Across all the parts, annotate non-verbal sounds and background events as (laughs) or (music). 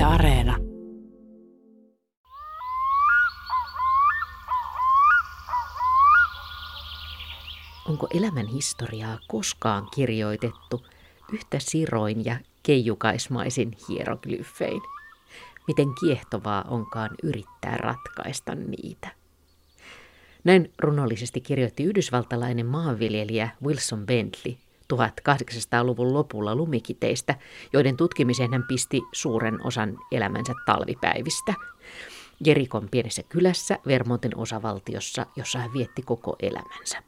Yle Areena. Onko elämän historiaa koskaan kirjoitettu yhtä siroin ja keijukaismaisin hieroglyfein? Miten kiehtovaa onkaan yrittää ratkaista niitä. Näin runollisesti kirjoitti yhdysvaltalainen maanviljelijä Wilson Bentley 1800-luvun lopulla lumikiteistä, joiden tutkimiseen hän pisti suuren osan elämänsä talvipäivistä. Jerikon pienessä kylässä Vermontin osavaltiossa, jossa hän vietti koko elämänsä.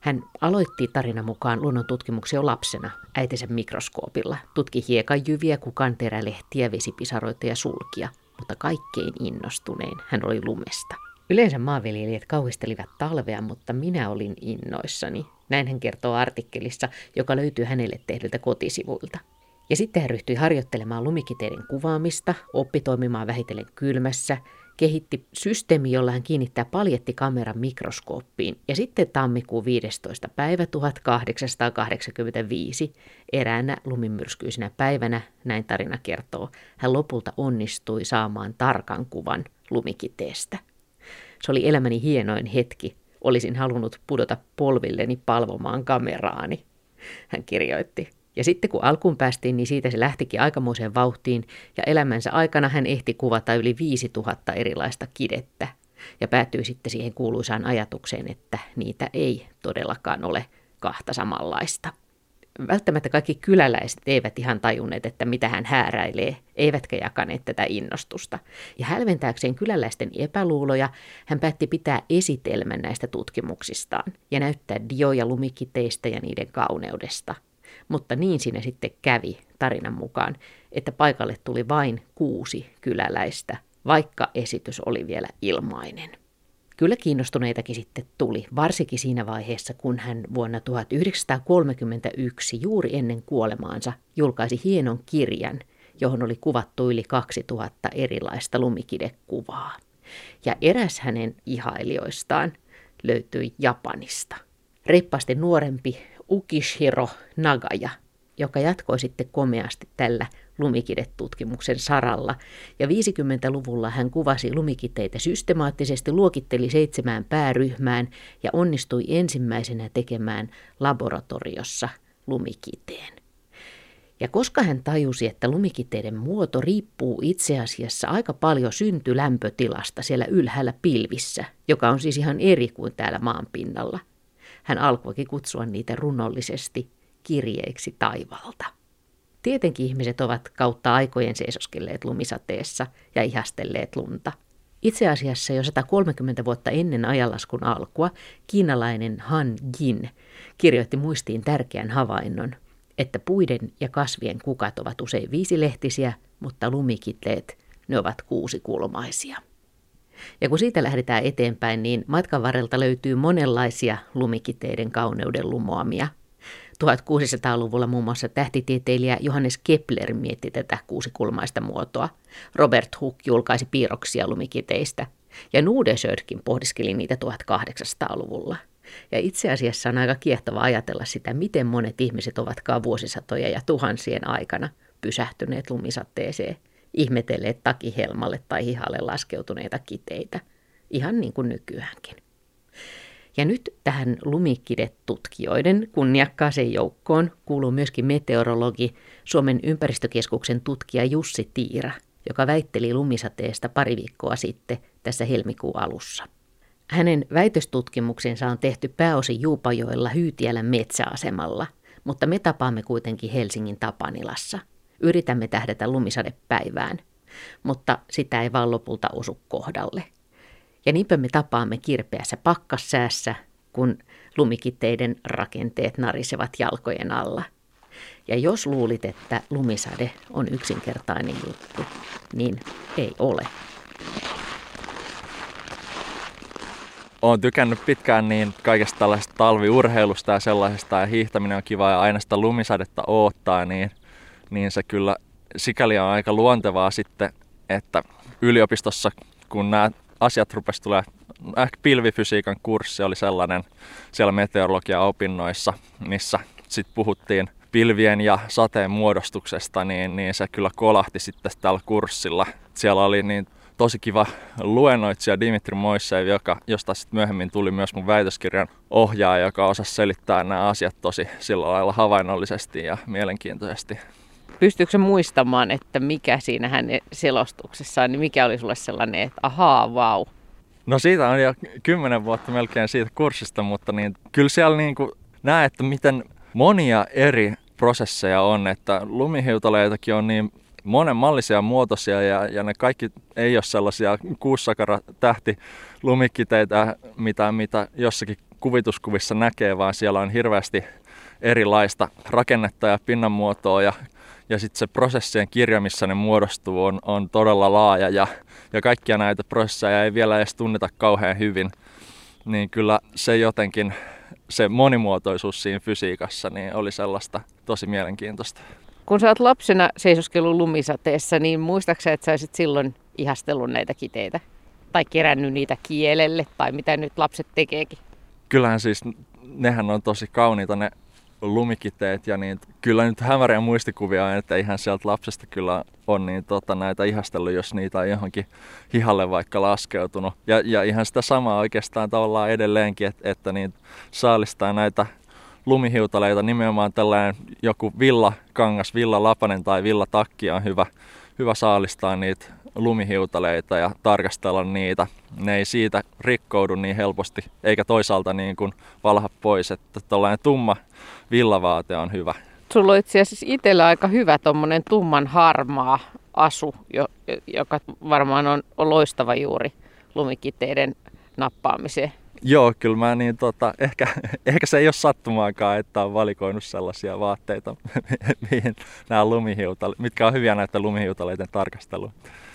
Hän aloitti tarinan mukaan luonnon tutkimuksia jo lapsena äitinsä mikroskoopilla, tutki hiekanjyviä, kukanterälehtiä, vesipisaroita ja sulkia, mutta kaikkein innostunein hän oli lumesta. Yleensä maanviljelijät kauhistelivat talvea, mutta minä olin innoissani. Näin hän kertoo artikkelissa, joka löytyy hänelle tehdyltä kotisivuilta. Ja sitten hän ryhtyi harjoittelemaan lumikiteiden kuvaamista, oppi toimimaan vähitellen kylmässä, kehitti systeemi, jolla hän kiinnittää paljettikameran mikroskooppiin. Ja sitten tammikuun 15. päivä 1885, eräänä lumimyrskyisenä päivänä, näin tarina kertoo, hän lopulta onnistui saamaan tarkan kuvan lumikiteestä. Se oli elämäni hienoin hetki. Olisin halunnut pudota polvilleni palvomaan kameraani, hän kirjoitti. Ja sitten kun alkuun päästiin, niin siitä se lähtikin aikamoiseen vauhtiin, ja elämänsä aikana hän ehti kuvata yli 5000 erilaista kidettä, ja päätyi sitten siihen kuuluisaan ajatukseen, että niitä ei todellakaan ole kahta samanlaista välttämättä kaikki kyläläiset eivät ihan tajunneet, että mitä hän hääräilee, eivätkä jakaneet tätä innostusta. Ja hälventääkseen kyläläisten epäluuloja, hän päätti pitää esitelmän näistä tutkimuksistaan ja näyttää dioja lumikiteistä ja niiden kauneudesta. Mutta niin siinä sitten kävi tarinan mukaan, että paikalle tuli vain kuusi kyläläistä, vaikka esitys oli vielä ilmainen. Kyllä kiinnostuneitakin sitten tuli, varsinkin siinä vaiheessa, kun hän vuonna 1931 juuri ennen kuolemaansa julkaisi hienon kirjan, johon oli kuvattu yli 2000 erilaista lumikidekuvaa. Ja eräs hänen ihailijoistaan löytyi Japanista. Reippaasti nuorempi Ukishiro Nagaya, joka jatkoi sitten komeasti tällä lumikidetutkimuksen saralla, ja 50-luvulla hän kuvasi lumikiteitä systemaattisesti, luokitteli seitsemään pääryhmään ja onnistui ensimmäisenä tekemään laboratoriossa lumikiteen. Ja koska hän tajusi, että lumikiteiden muoto riippuu itse asiassa aika paljon syntylämpötilasta siellä ylhäällä pilvissä, joka on siis ihan eri kuin täällä maanpinnalla, hän alkoikin kutsua niitä runollisesti kirjeiksi taivalta. Tietenkin ihmiset ovat kautta aikojen seisoskelleet lumisateessa ja ihastelleet lunta. Itse asiassa jo 130 vuotta ennen ajanlaskun alkua kiinalainen Han Jin kirjoitti muistiin tärkeän havainnon, että puiden ja kasvien kukat ovat usein viisilehtisiä, mutta lumikitleet ne ovat kuusikulmaisia. Ja kun siitä lähdetään eteenpäin, niin matkan varrelta löytyy monenlaisia lumikiteiden kauneuden lumoamia – 1600-luvulla muun muassa tähtitieteilijä Johannes Kepler mietti tätä kuusikulmaista muotoa. Robert Hooke julkaisi piirroksia lumikiteistä. Ja Nudesördkin pohdiskeli niitä 1800-luvulla. Ja itse asiassa on aika kiehtova ajatella sitä, miten monet ihmiset ovatkaan vuosisatoja ja tuhansien aikana pysähtyneet lumisatteeseen, ihmetelleet takihelmalle tai hihalle laskeutuneita kiteitä, ihan niin kuin nykyäänkin. Ja nyt tähän lumikidetutkijoiden kunniakkaaseen joukkoon kuuluu myöskin meteorologi, Suomen ympäristökeskuksen tutkija Jussi Tiira, joka väitteli lumisateesta pari viikkoa sitten tässä helmikuun alussa. Hänen väitöstutkimuksensa on tehty pääosin Juupajoella Hyytiälän metsäasemalla, mutta me tapaamme kuitenkin Helsingin Tapanilassa. Yritämme tähdätä lumisadepäivään, mutta sitä ei vaan lopulta osu kohdalle. Ja niinpä me tapaamme kirpeässä pakkassäässä, kun lumikiteiden rakenteet narisevat jalkojen alla. Ja jos luulit, että lumisade on yksinkertainen juttu, niin ei ole. Olen tykännyt pitkään niin kaikesta tällaista talviurheilusta ja sellaisesta ja hiihtäminen on kiva ja aina sitä lumisadetta oottaa, niin, niin se kyllä sikäli on aika luontevaa sitten, että yliopistossa kun nämä asiat rupesi tulee, ehkä pilvifysiikan kurssi oli sellainen siellä meteorologia opinnoissa, missä sitten puhuttiin pilvien ja sateen muodostuksesta, niin, niin se kyllä kolahti sitten tällä kurssilla. Siellä oli niin tosi kiva luennoitsija Dimitri Moissev, joka, josta sitten myöhemmin tuli myös mun väitöskirjan ohjaaja, joka osasi selittää nämä asiat tosi sillä lailla havainnollisesti ja mielenkiintoisesti. Pystyykö muistamaan, että mikä siinä hänen selostuksessaan, niin mikä oli sulle sellainen, että ahaa, vau? No siitä on jo kymmenen vuotta melkein siitä kurssista, mutta niin, kyllä siellä niin kuin näe, että miten monia eri prosesseja on, että lumihiutaleitakin on niin monenmallisia muotoisia ja, ja ne kaikki ei ole sellaisia kuussakara tähti lumikiteitä, mitä, mitä jossakin kuvituskuvissa näkee, vaan siellä on hirveästi erilaista rakennetta ja pinnanmuotoa ja, ja sitten se prosessien kirja, missä ne muodostuu, on, on todella laaja ja, ja kaikkia näitä prosesseja ei vielä edes tunneta kauhean hyvin. Niin kyllä se jotenkin, se monimuotoisuus siinä fysiikassa niin oli sellaista tosi mielenkiintoista. Kun sä oot lapsena seisoskellut lumisateessa, niin muistaaksä, että sä olisit silloin ihastellut näitä kiteitä? Tai kerännyt niitä kielelle, tai mitä nyt lapset tekeekin? Kyllähän siis, nehän on tosi kauniita ne lumikiteet ja niin kyllä nyt hämäriä muistikuvia on, että ihan sieltä lapsesta kyllä on niin tota, näitä ihastellut, jos niitä on johonkin hihalle vaikka laskeutunut. Ja, ja ihan sitä samaa oikeastaan tavallaan edelleenkin, että, että niin saalistaa näitä lumihiutaleita, nimenomaan tällainen joku villakangas, villalapanen tai villatakki on hyvä, hyvä saalistaa niitä lumihiutaleita ja tarkastella niitä. Ne ei siitä rikkoudu niin helposti, eikä toisaalta niin kuin valha pois, että tällainen tumma villavaate on hyvä. Sulla on itse asiassa itsellä aika hyvä tuommoinen tumman harmaa asu, joka varmaan on, on loistava juuri lumikiteiden nappaamiseen. Joo, kyllä mä niin tota, ehkä, (laughs) ehkä se ei ole sattumaakaan, että on valikoinut sellaisia vaatteita, (laughs) mihin nämä lumihiutale, mitkä on hyviä näitä lumihiutaleiden tarkastelua.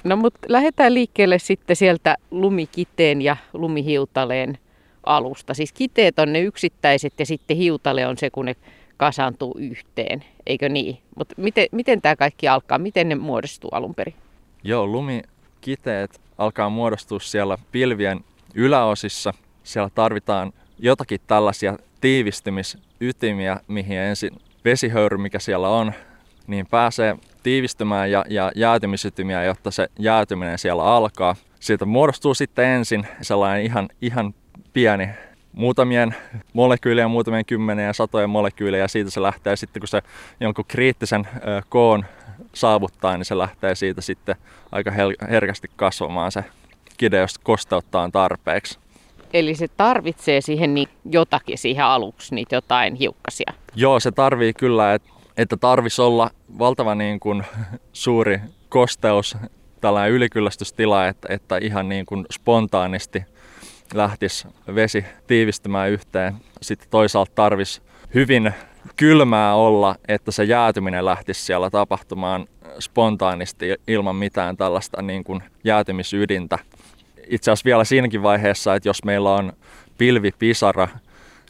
No mutta lähdetään liikkeelle sitten sieltä lumikiteen ja lumihiutaleen alusta. Siis kiteet on ne yksittäiset ja sitten hiutale on se, kun ne kasaantuu yhteen, eikö niin? Mutta miten, miten tämä kaikki alkaa? Miten ne muodostuu alun perin? Joo, lumikiteet alkaa muodostua siellä pilvien yläosissa – siellä tarvitaan jotakin tällaisia tiivistymisytimiä, mihin ensin vesihöyry, mikä siellä on, niin pääsee tiivistymään ja, ja jäätymisytimiä, jotta se jäätyminen siellä alkaa. Siitä muodostuu sitten ensin sellainen ihan, ihan pieni muutamien molekyylien, muutamien kymmenen ja satojen molekyylejä ja siitä se lähtee sitten, kun se jonkun kriittisen ö, koon saavuttaa, niin se lähtee siitä sitten aika herkästi kasvamaan se kide, jos kosteuttaa on tarpeeksi. Eli se tarvitsee siihen niin jotakin siihen aluksi, niitä jotain hiukkasia. Joo, se tarvii kyllä, että, että tarvisi olla valtava niin kuin (laughs) suuri kosteus, tällainen ylikyllästystila, että, että ihan niin kuin spontaanisti lähtisi vesi tiivistymään yhteen. Sitten toisaalta tarvisi hyvin kylmää olla, että se jäätyminen lähtisi siellä tapahtumaan spontaanisti ilman mitään tällaista niin kuin jäätymisydintä itse asiassa vielä siinäkin vaiheessa, että jos meillä on pilvipisara,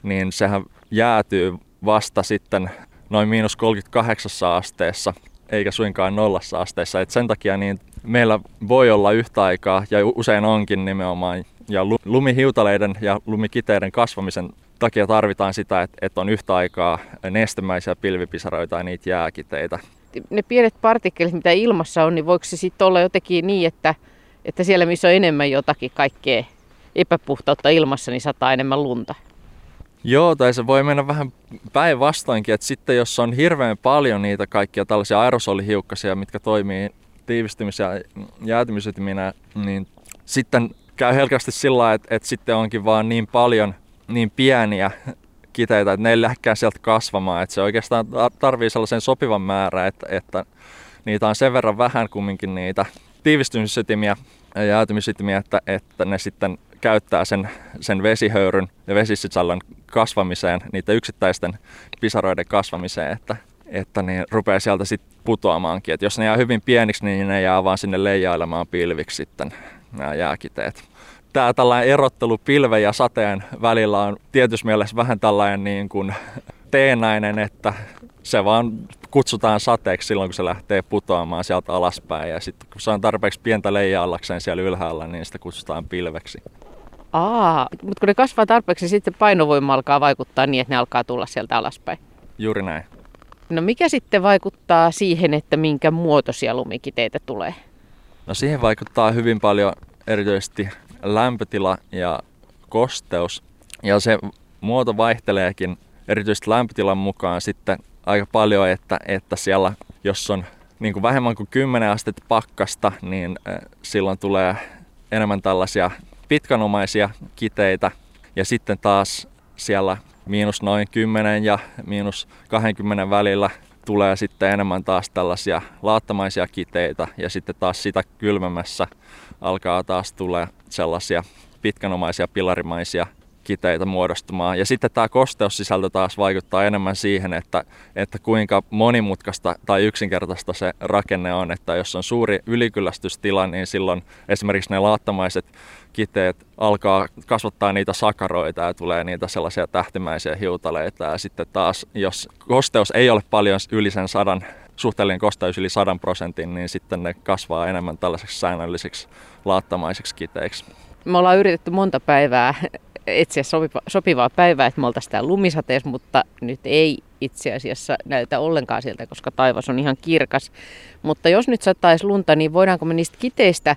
niin sehän jäätyy vasta sitten noin miinus 38 asteessa, eikä suinkaan nollassa asteessa. Et sen takia niin meillä voi olla yhtä aikaa, ja usein onkin nimenomaan, ja lumihiutaleiden ja lumikiteiden kasvamisen takia tarvitaan sitä, että, että on yhtä aikaa nestemäisiä pilvipisaroita ja niitä jääkiteitä. Ne pienet partikkelit, mitä ilmassa on, niin voiko se sitten olla jotenkin niin, että että siellä missä on enemmän jotakin kaikkea epäpuhtautta ilmassa, niin sataa enemmän lunta. Joo, tai se voi mennä vähän päinvastoinkin, että sitten jos on hirveän paljon niitä kaikkia tällaisia aerosolihiukkasia, mitkä toimii tiivistymis- ja jäätymisytiminä, niin sitten käy helkästi sillä että, että sitten onkin vaan niin paljon niin pieniä kiteitä, että ne ei lähdekään sieltä kasvamaan. Että se oikeastaan tarvii sellaisen sopivan määrän, että, että niitä on sen verran vähän kumminkin niitä tiivistymisytimiä ja jäätymisytimiä, että, että ne sitten käyttää sen, sen vesihöyryn ja vesisisällön kasvamiseen, niiden yksittäisten pisaroiden kasvamiseen, että, että ne rupeaa sieltä sitten putoamaankin. Et jos ne jää hyvin pieniksi, niin ne jää vaan sinne leijailemaan pilviksi sitten nämä jääkiteet. Tämä tällainen erottelu pilven ja sateen välillä on tietysti mielessä vähän tällainen niin kuin teennäinen, että se vaan kutsutaan sateeksi silloin, kun se lähtee putoamaan sieltä alaspäin. Ja sitten kun se on tarpeeksi pientä leijaallakseen siellä ylhäällä, niin sitä kutsutaan pilveksi. Aa, mutta kun ne kasvaa tarpeeksi, niin sitten painovoima alkaa vaikuttaa niin, että ne alkaa tulla sieltä alaspäin. Juuri näin. No mikä sitten vaikuttaa siihen, että minkä muotoisia lumikiteitä tulee? No siihen vaikuttaa hyvin paljon erityisesti lämpötila ja kosteus. Ja se muoto vaihteleekin erityisesti lämpötilan mukaan sitten aika paljon, että, että siellä jos on niin kuin vähemmän kuin 10 astetta pakkasta, niin silloin tulee enemmän tällaisia pitkänomaisia kiteitä. Ja sitten taas siellä miinus noin 10 ja miinus 20 välillä tulee sitten enemmän taas tällaisia laattamaisia kiteitä ja sitten taas sitä kylmemmässä alkaa taas tulee sellaisia pitkänomaisia pilarimaisia kiteitä muodostumaan. Ja sitten tämä kosteussisältö taas vaikuttaa enemmän siihen, että, että kuinka monimutkaista tai yksinkertaista se rakenne on. Että jos on suuri ylikyllästystila, niin silloin esimerkiksi ne laattamaiset kiteet alkaa kasvattaa niitä sakaroita ja tulee niitä sellaisia tähtimäisiä hiutaleita. Ja sitten taas, jos kosteus ei ole paljon yli sen sadan suhteellinen kosteus yli 100 prosentin, niin sitten ne kasvaa enemmän tällaiseksi säännöllisiksi laattamaisiksi kiteiksi. Me ollaan yritetty monta päivää etsiä sopiva, sopivaa päivää, että me oltaisiin täällä lumisateessa, mutta nyt ei itse asiassa näytä ollenkaan siltä, koska taivas on ihan kirkas. Mutta jos nyt sataisi lunta, niin voidaanko me niistä kiteistä,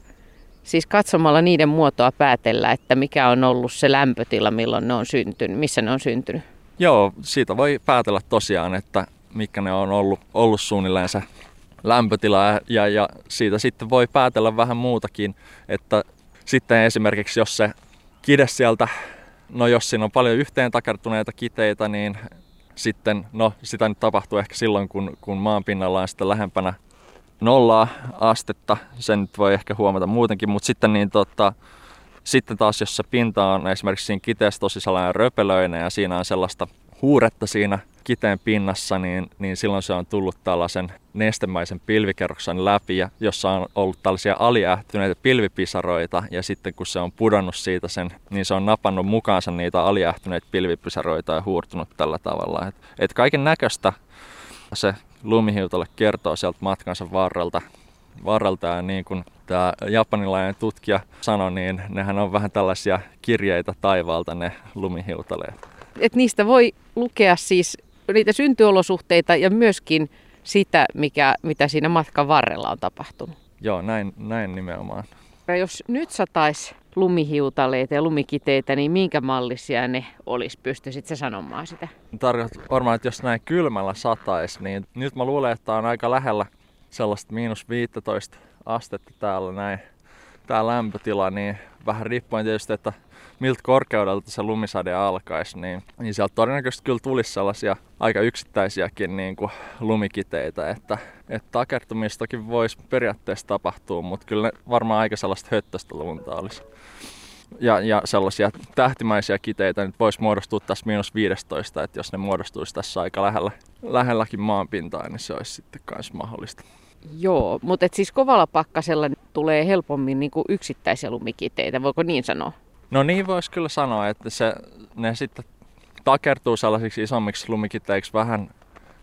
siis katsomalla niiden muotoa päätellä, että mikä on ollut se lämpötila, milloin ne on syntynyt, missä ne on syntynyt? Joo, siitä voi päätellä tosiaan, että mikä ne on ollut, ollut suunnilleen se lämpötila ja, ja siitä sitten voi päätellä vähän muutakin, että sitten esimerkiksi jos se kide sieltä No jos siinä on paljon yhteen takertuneita kiteitä, niin sitten, no sitä nyt tapahtuu ehkä silloin, kun, kun maan pinnalla on sitten lähempänä nollaa astetta. Sen nyt voi ehkä huomata muutenkin, mutta sitten niin tota, sitten taas jos se pinta on esimerkiksi siinä kiteessä tosi sellainen röpelöinen ja siinä on sellaista huuretta siinä kiteen pinnassa, niin, niin silloin se on tullut tällaisen nestemäisen pilvikerroksen läpi, ja jossa on ollut tällaisia aliähtyneitä pilvipisaroita, ja sitten kun se on pudonnut siitä sen, niin se on napannut mukaansa niitä aliähtyneitä pilvipisaroita ja huurtunut tällä tavalla. Et, et kaiken näköistä se lumihiutale kertoo sieltä matkansa varrelta, varrelta ja niin kuin tämä japanilainen tutkija sanoi, niin nehän on vähän tällaisia kirjeitä taivaalta ne lumihiutaleet. Et niistä voi lukea siis niitä syntyolosuhteita ja myöskin sitä, mikä, mitä siinä matkan varrella on tapahtunut. Joo, näin, näin nimenomaan. Ja jos nyt sataisi lumihiutaleita ja lumikiteitä, niin minkä mallisia ne olisi? Pystyisit se sanomaan sitä? Tarkoitat varmaan, että jos näin kylmällä sataisi, niin nyt mä luulen, että on aika lähellä sellaista miinus 15 astetta täällä näin, tää lämpötila, niin vähän riippuen tietysti, että miltä korkeudelta se lumisade alkaisi, niin, niin sieltä todennäköisesti kyllä tulisi sellaisia aika yksittäisiäkin niin kuin lumikiteitä, että, että takertumistakin voisi periaatteessa tapahtua, mutta kyllä ne varmaan aika sellaista höttöstä lunta olisi. Ja, ja sellaisia tähtimäisiä kiteitä nyt voisi muodostua tässä miinus 15, että jos ne muodostuisi tässä aika lähellä, lähelläkin maanpintaa, niin se olisi sitten myös mahdollista. Joo, mutta siis kovalla pakkasella tulee helpommin niin kuin yksittäisiä lumikiteitä, voiko niin sanoa? No niin voisi kyllä sanoa, että se, ne sitten takertuu sellaisiksi isommiksi lumikiteiksi vähän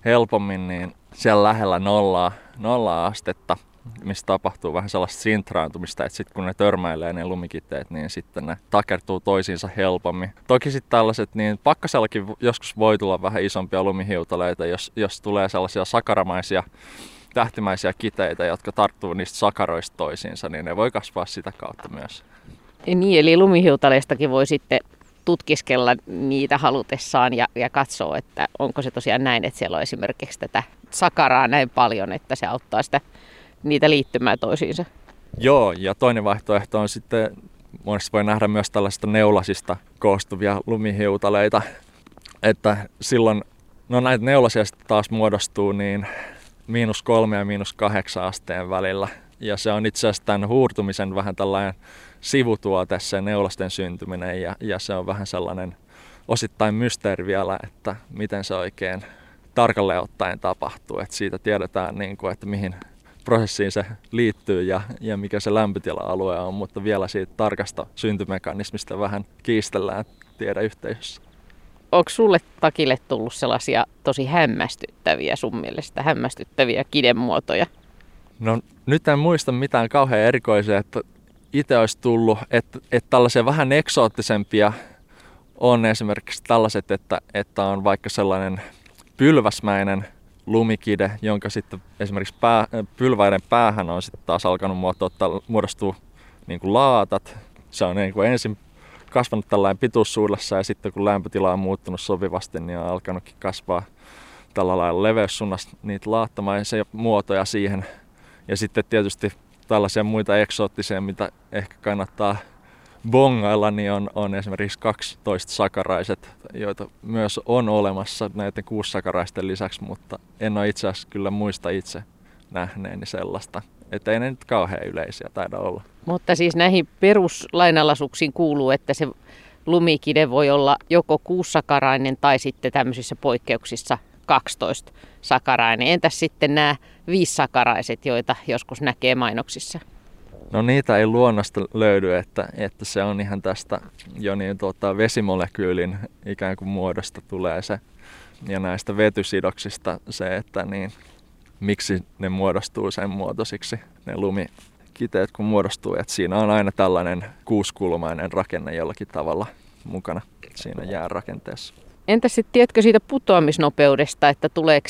helpommin, niin siellä lähellä nollaa, nollaa astetta, missä tapahtuu vähän sellaista sintraantumista, että sitten kun ne törmäilee ne lumikiteet, niin sitten ne takertuu toisiinsa helpommin. Toki sitten tällaiset, niin pakkasellakin joskus voi tulla vähän isompia lumihiutaleita, jos, jos tulee sellaisia sakaramaisia tähtimäisiä kiteitä, jotka tarttuu niistä sakaroista toisiinsa, niin ne voi kasvaa sitä kautta myös. Niin, eli lumihiutaleistakin voi sitten tutkiskella niitä halutessaan ja, ja katsoa, että onko se tosiaan näin, että siellä on esimerkiksi tätä sakaraa näin paljon, että se auttaa sitä, niitä liittymään toisiinsa. Joo, ja toinen vaihtoehto on sitten, monesti voi nähdä myös tällaista neulasista koostuvia lumihiutaleita, että silloin, no näitä neulasia taas muodostuu niin miinus kolme ja miinus kahdeksan asteen välillä. Ja se on itse asiassa tämän huurtumisen vähän tällainen sivutuote, se neulasten syntyminen, ja, ja se on vähän sellainen osittain mysteeri vielä, että miten se oikein tarkalleen ottaen tapahtuu. Että siitä tiedetään, niin kuin, että mihin prosessiin se liittyy ja, ja mikä se lämpötila-alue on, mutta vielä siitä tarkasta syntymekanismista vähän kiistellään tiedeyhteisössä. Onko sulle takille tullut sellaisia tosi hämmästyttäviä sun mielestä, hämmästyttäviä kidemuotoja? No nyt en muista mitään kauhean erikoisia, että itse olisi tullut, että, että tällaisia vähän eksoottisempia on esimerkiksi tällaiset, että, että on vaikka sellainen pylväsmäinen lumikide, jonka sitten esimerkiksi pää, pylväiden päähän on sitten taas alkanut muodostua niin kuin laatat. Se on niin kuin ensin kasvanut tällainen pituussuudessa ja sitten kun lämpötila on muuttunut sopivasti, niin on alkanutkin kasvaa tällä lailla leveyssuunnassa niitä laattamaisia muotoja siihen. Ja sitten tietysti tällaisia muita eksoottisia, mitä ehkä kannattaa bongailla, niin on, on esimerkiksi 12 sakaraiset, joita myös on olemassa näiden kuussakaraisten lisäksi, mutta en ole itse asiassa kyllä muista itse nähneeni sellaista. Että ei ne nyt kauhean yleisiä taida olla. Mutta siis näihin peruslainalaisuuksiin kuuluu, että se lumikide voi olla joko kuussakarainen tai sitten tämmöisissä poikkeuksissa 12 sakarainen. Entäs sitten nämä viissakaraiset, joita joskus näkee mainoksissa? No niitä ei luonnosta löydy, että, että se on ihan tästä jo niin tuota, vesimolekyylin ikään kuin muodosta tulee se. Ja näistä vetysidoksista se, että niin, miksi ne muodostuu sen muotoisiksi, ne lumikiteet kun muodostuu. Että siinä on aina tällainen kuuskulmainen rakenne jollakin tavalla mukana siinä jäärakenteessa. Entä sitten tiedätkö siitä putoamisnopeudesta, että tuleeko,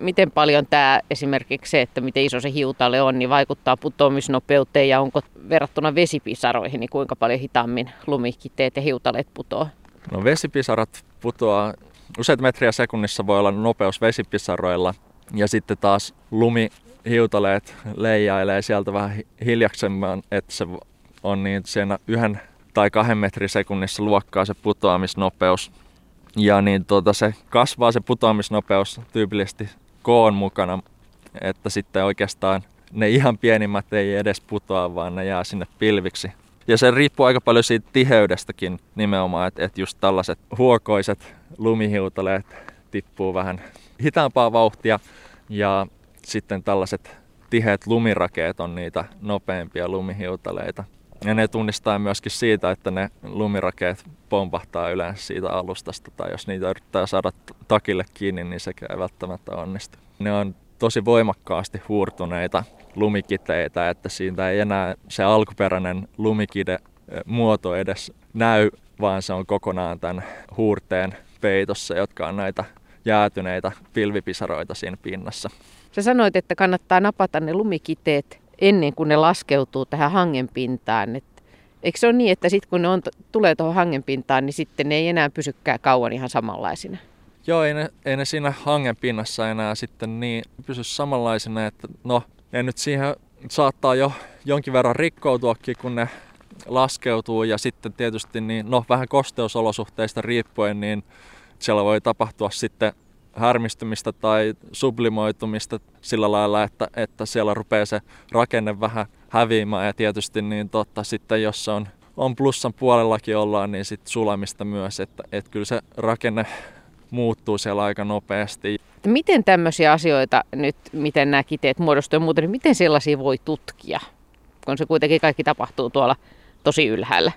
miten paljon tämä esimerkiksi se, että miten iso se hiutale on, niin vaikuttaa putoamisnopeuteen ja onko verrattuna vesipisaroihin, niin kuinka paljon hitaammin lumikiteet ja hiutaleet putoaa? No vesipisarat putoaa useita metriä sekunnissa voi olla nopeus vesipisaroilla ja sitten taas lumihiutaleet leijailee sieltä vähän hiljaksemmin, että se on niin siinä yhden tai kahden metrin sekunnissa luokkaa se putoamisnopeus. Ja niin tuota, se kasvaa se putoamisnopeus tyypillisesti koon mukana, että sitten oikeastaan ne ihan pienimmät ei edes putoa, vaan ne jää sinne pilviksi. Ja se riippuu aika paljon siitä tiheydestäkin nimenomaan, että, että just tällaiset huokoiset lumihiutaleet tippuu vähän hitaampaa vauhtia ja sitten tällaiset tiheät lumirakeet on niitä nopeampia lumihiutaleita. Ja ne tunnistaa myöskin siitä, että ne lumirakeet pompahtaa yleensä siitä alustasta, tai jos niitä yrittää saada takille kiinni, niin se ei välttämättä onnistu. Ne on tosi voimakkaasti huurtuneita lumikiteitä, että siitä ei enää se alkuperäinen lumikide muoto edes näy, vaan se on kokonaan tämän huurteen peitossa, jotka on näitä jäätyneitä pilvipisaroita siinä pinnassa. Sä sanoit, että kannattaa napata ne lumikiteet ennen kuin ne laskeutuu tähän hangenpintaan. Et eikö se ole niin, että sitten kun ne on, tulee tuohon hangenpintaan, niin sitten ne ei enää pysykään kauan ihan samanlaisina? Joo, ei ne, ei ne siinä hangenpinnassa enää sitten niin pysy samanlaisina, että no, ne nyt siihen saattaa jo jonkin verran rikkoutuakin, kun ne laskeutuu ja sitten tietysti niin, no, vähän kosteusolosuhteista riippuen, niin siellä voi tapahtua sitten härmistymistä tai sublimoitumista sillä lailla, että, että siellä rupeaa se rakenne vähän häviämään ja tietysti niin totta, sitten jos on, on plussan puolellakin ollaan, niin sitten sulamista myös, että, että kyllä se rakenne muuttuu siellä aika nopeasti. Miten tämmöisiä asioita nyt, miten nämä kiteet muodostuu ja muuten, niin miten sellaisia voi tutkia, kun se kuitenkin kaikki tapahtuu tuolla tosi ylhäällä?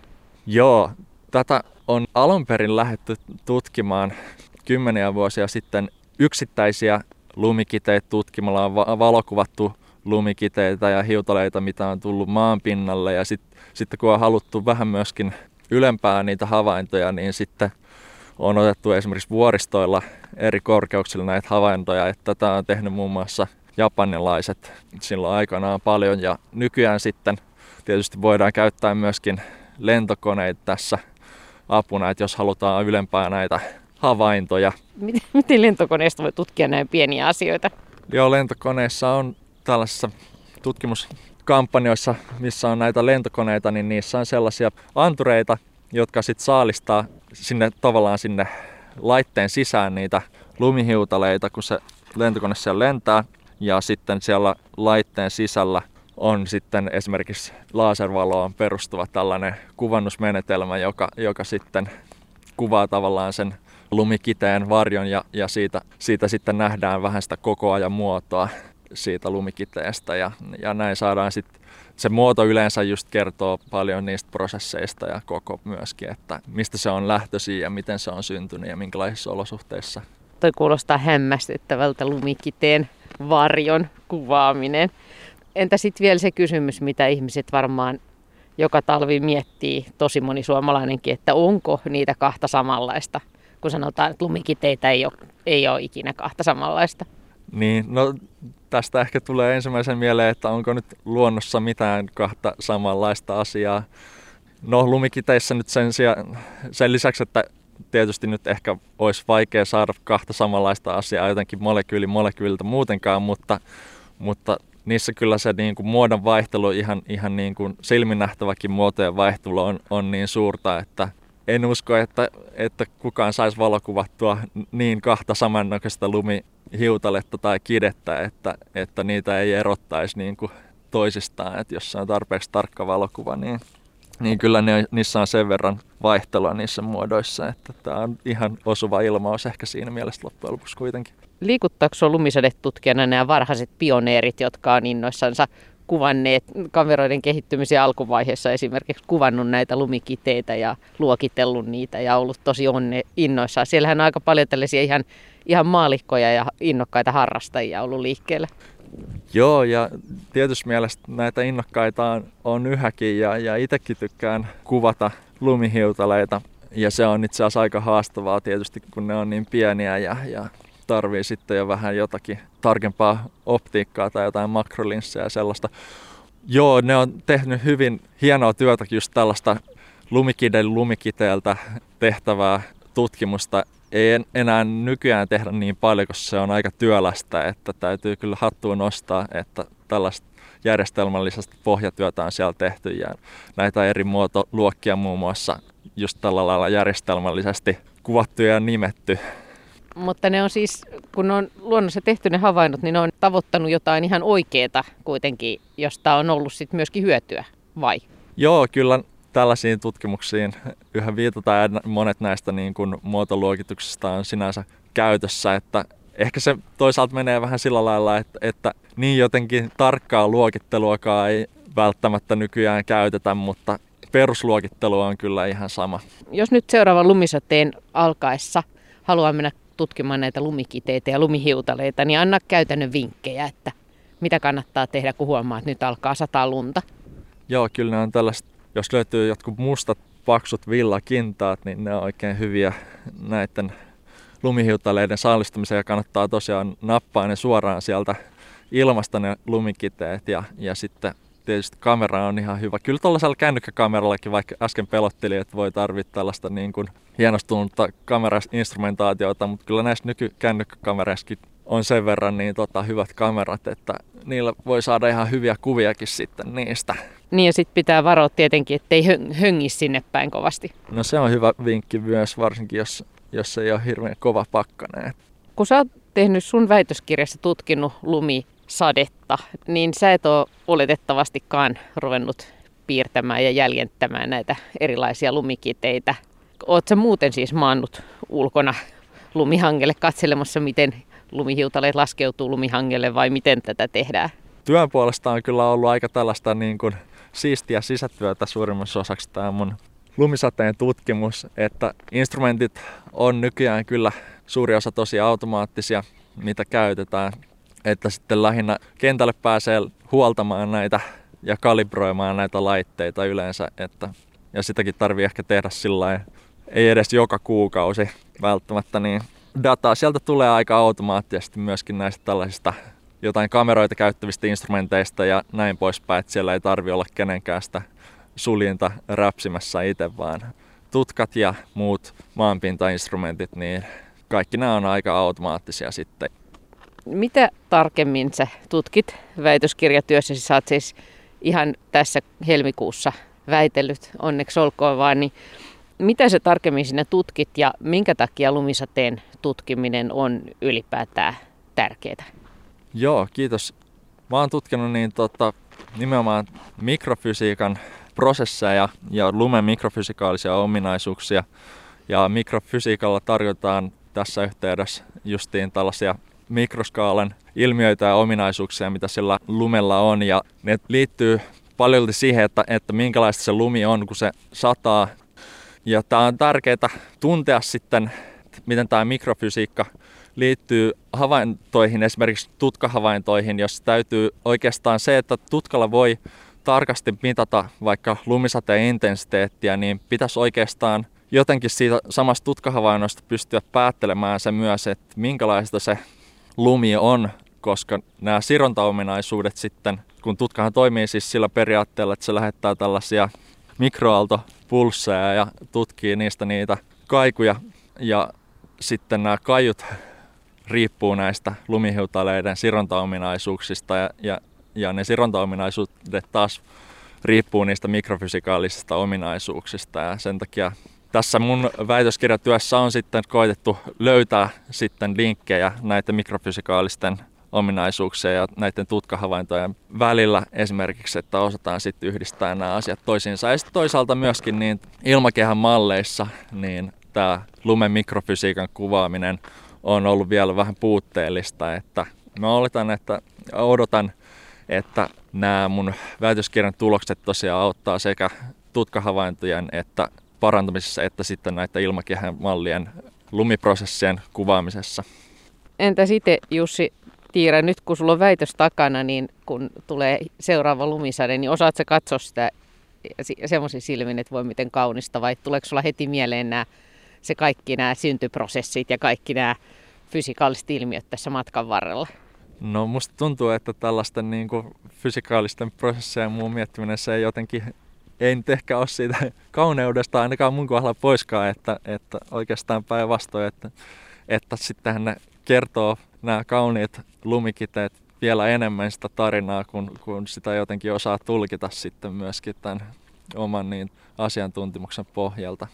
Joo, tätä on alun perin lähdetty tutkimaan kymmeniä vuosia sitten yksittäisiä lumikiteitä tutkimalla on valokuvattu lumikiteitä ja hiutaleita, mitä on tullut maan pinnalle. Ja sitten sit kun on haluttu vähän myöskin ylempää niitä havaintoja, niin sitten on otettu esimerkiksi vuoristoilla eri korkeuksilla näitä havaintoja. Että tätä on tehnyt muun muassa japanilaiset silloin aikanaan paljon. Ja nykyään sitten tietysti voidaan käyttää myöskin lentokoneita tässä apuna, että jos halutaan ylempää näitä havaintoja. Miten lentokoneesta voi tutkia näin pieniä asioita? Joo, lentokoneessa on tällaisissa tutkimuskampanjoissa, missä on näitä lentokoneita, niin niissä on sellaisia antureita, jotka sitten saalistaa sinne tavallaan sinne laitteen sisään niitä lumihiutaleita, kun se lentokone siellä lentää. Ja sitten siellä laitteen sisällä on sitten esimerkiksi laservaloon perustuva tällainen kuvannusmenetelmä, joka, joka sitten kuvaa tavallaan sen lumikiteen varjon ja, ja siitä, siitä sitten nähdään vähän sitä koko ajan muotoa siitä lumikiteestä ja, ja näin saadaan sitten se muoto yleensä just kertoo paljon niistä prosesseista ja koko myöskin, että mistä se on lähtöisin ja miten se on syntynyt ja minkälaisissa olosuhteissa. Toi kuulostaa hämmästyttävältä lumikiteen varjon kuvaaminen. Entä sitten vielä se kysymys, mitä ihmiset varmaan joka talvi miettii, tosi moni suomalainenkin, että onko niitä kahta samanlaista kun sanotaan, että lumikiteitä ei ole, ei ole ikinä kahta samanlaista? Niin, no tästä ehkä tulee ensimmäisen mieleen, että onko nyt luonnossa mitään kahta samanlaista asiaa. No lumikiteissä nyt sen, sijaan, sen lisäksi, että tietysti nyt ehkä olisi vaikea saada kahta samanlaista asiaa jotenkin molekyyli molekyyliltä muutenkaan, mutta, mutta niissä kyllä se niin kuin muodon vaihtelu, ihan, ihan niin kuin silminnähtäväkin muotojen vaihtelu on, on niin suurta, että en usko, että, että kukaan saisi valokuvattua niin kahta samannäköistä lumihiutaletta tai kidettä, että, että niitä ei erottaisi niin kuin toisistaan. Että jos se on tarpeeksi tarkka valokuva, niin, niin kyllä ne, niissä on sen verran vaihtelua niissä muodoissa, että tämä on ihan osuva ilmaus ehkä siinä mielessä loppujen lopuksi kuitenkin. Liikuttaako sinua lumisadetutkijana nämä varhaiset pioneerit, jotka on innoissansa kuvanneet kameroiden kehittymisen alkuvaiheessa esimerkiksi kuvannut näitä lumikiteitä ja luokitellut niitä ja ollut tosi onne innoissaan. Siellähän on aika paljon tällaisia ihan, ihan maalikkoja ja innokkaita harrastajia ollut liikkeellä. Joo, ja tietysti mielestä näitä innokkaita on, on yhäkin ja, ja itsekin tykkään kuvata lumihiutaleita. Ja se on itse asiassa aika haastavaa tietysti, kun ne on niin pieniä ja, ja tarvii sitten jo vähän jotakin tarkempaa optiikkaa tai jotain makrolinssejä ja sellaista. Joo, ne on tehnyt hyvin hienoa työtä just tällaista lumikiden lumikiteeltä tehtävää tutkimusta. Ei enää nykyään tehdä niin paljon, koska se on aika työlästä, että täytyy kyllä hattuun nostaa, että tällaista järjestelmällisesti pohjatyötä on siellä tehty ja näitä eri muotoluokkia muun muassa just tällä lailla järjestelmällisesti kuvattu ja nimetty. Mutta ne on siis, kun on luonnossa tehty ne havainnot, niin ne on tavoittanut jotain ihan oikeeta kuitenkin, josta on ollut sitten myöskin hyötyä, vai? Joo, kyllä tällaisiin tutkimuksiin yhä viitataan ja monet näistä niin kuin muotoluokituksista on sinänsä käytössä, että ehkä se toisaalta menee vähän sillä lailla, että, että niin jotenkin tarkkaa luokitteluakaan ei välttämättä nykyään käytetä, mutta perusluokittelu on kyllä ihan sama. Jos nyt seuraavan lumisateen alkaessa haluaa mennä tutkimaan näitä lumikiteitä ja lumihiutaleita, niin anna käytännön vinkkejä, että mitä kannattaa tehdä, kun huomaa, että nyt alkaa sataa lunta. Joo, kyllä ne on tällaista, jos löytyy jotkut mustat paksut villakintaat, niin ne on oikein hyviä näiden lumihiutaleiden saalistumiseen ja kannattaa tosiaan nappaa ne suoraan sieltä ilmasta ne lumikiteet ja, ja sitten tietysti kamera on ihan hyvä. Kyllä tuollaisella kännykkäkamerallakin, vaikka äsken pelotteli, että voi tarvita tällaista niin kuin hienostunutta kamerainstrumentaatiota, mutta kyllä näissä nykykännykkäkamereissakin on sen verran niin tota, hyvät kamerat, että niillä voi saada ihan hyviä kuviakin sitten niistä. Niin ja sitten pitää varoa tietenkin, ettei höngi sinne päin kovasti. No se on hyvä vinkki myös, varsinkin jos, jos ei ole hirveän kova pakkane. Kun sä oot tehnyt sun väitöskirjassa tutkinut lumi sadetta, niin sä et ole oletettavastikaan ruvennut piirtämään ja jäljentämään näitä erilaisia lumikiteitä. Oot sä muuten siis maannut ulkona lumihangelle katselemassa, miten lumihiutaleet laskeutuu lumihangelle vai miten tätä tehdään? Työn puolesta on kyllä ollut aika tällaista niin kuin siistiä sisätyötä suurimmassa osaksi tämä mun lumisateen tutkimus, että instrumentit on nykyään kyllä suuri osa tosi automaattisia, mitä käytetään että sitten lähinnä kentälle pääsee huoltamaan näitä ja kalibroimaan näitä laitteita yleensä, että, ja sitäkin tarvii ehkä tehdä sillä ei edes joka kuukausi välttämättä, niin dataa sieltä tulee aika automaattisesti myöskin näistä tällaisista jotain kameroita käyttävistä instrumenteista ja näin poispäin, että siellä ei tarvi olla kenenkään sitä suljinta räpsimässä itse, vaan tutkat ja muut maanpintainstrumentit, niin kaikki nämä on aika automaattisia sitten. Mitä tarkemmin sä tutkit väitöskirjatyössäsi? Sä oot siis ihan tässä helmikuussa väitellyt, onneksi olkoon vaan, niin mitä sä tarkemmin sinä tutkit ja minkä takia lumisateen tutkiminen on ylipäätään tärkeää? Joo, kiitos. Mä oon tutkinut niin tota, nimenomaan mikrofysiikan prosesseja ja lumen mikrofysikaalisia ominaisuuksia. Ja mikrofysiikalla tarjotaan tässä yhteydessä justiin tällaisia mikroskaalan ilmiöitä ja ominaisuuksia, mitä sillä lumella on. Ja ne liittyy paljon siihen, että, että minkälaista se lumi on, kun se sataa. Ja tämä on tärkeää tuntea sitten, miten tämä mikrofysiikka liittyy havaintoihin, esimerkiksi tutkahavaintoihin, jos täytyy oikeastaan se, että tutkalla voi tarkasti mitata vaikka lumisateen intensiteettiä, niin pitäisi oikeastaan jotenkin siitä samasta tutkahavainnosta pystyä päättelemään se myös, että minkälaista se lumi on koska nämä sirontaominaisuudet sitten, kun tutkahan toimii siis sillä periaatteella, että se lähettää tällaisia mikroaaltopulsseja ja tutkii niistä niitä kaikuja ja sitten nämä kaiut riippuu näistä lumihiutaleiden sirontaominaisuuksista ja, ja, ja ne sirontaominaisuudet taas riippuu niistä mikrofysikaalisista ominaisuuksista ja sen takia tässä mun väitöskirjatyössä on sitten koitettu löytää sitten linkkejä näiden mikrofysikaalisten ominaisuuksien ja näiden tutkahavaintojen välillä esimerkiksi, että osataan sitten yhdistää nämä asiat toisiinsa. Ja sitten toisaalta myöskin niin ilmakehän malleissa niin tämä lumen mikrofysiikan kuvaaminen on ollut vielä vähän puutteellista, että mä oletan, että odotan, että nämä mun väitöskirjan tulokset tosiaan auttaa sekä tutkahavaintojen että parantamisessa että sitten näitä ilmakehän mallien lumiprosessien kuvaamisessa. Entä sitten Jussi Tiira, nyt kun sulla on väitös takana, niin kun tulee seuraava lumisade, niin osaatko katsoa sitä semmoisin silmin, että voi miten kaunista, vai tuleeko sulla heti mieleen nämä, se kaikki nämä syntyprosessit ja kaikki nämä fysikaaliset ilmiöt tässä matkan varrella? No musta tuntuu, että tällaisten niin kuin, fysikaalisten prosessien muun miettiminen se ei jotenkin ei nyt ehkä ole siitä (laughs) kauneudesta ainakaan mun kohdalla poiskaan, että, että oikeastaan päinvastoin, että, että sittenhän ne kertoo nämä kauniit lumikiteet vielä enemmän sitä tarinaa, kun, kun sitä jotenkin osaa tulkita sitten myöskin tämän oman niin asiantuntemuksen pohjalta.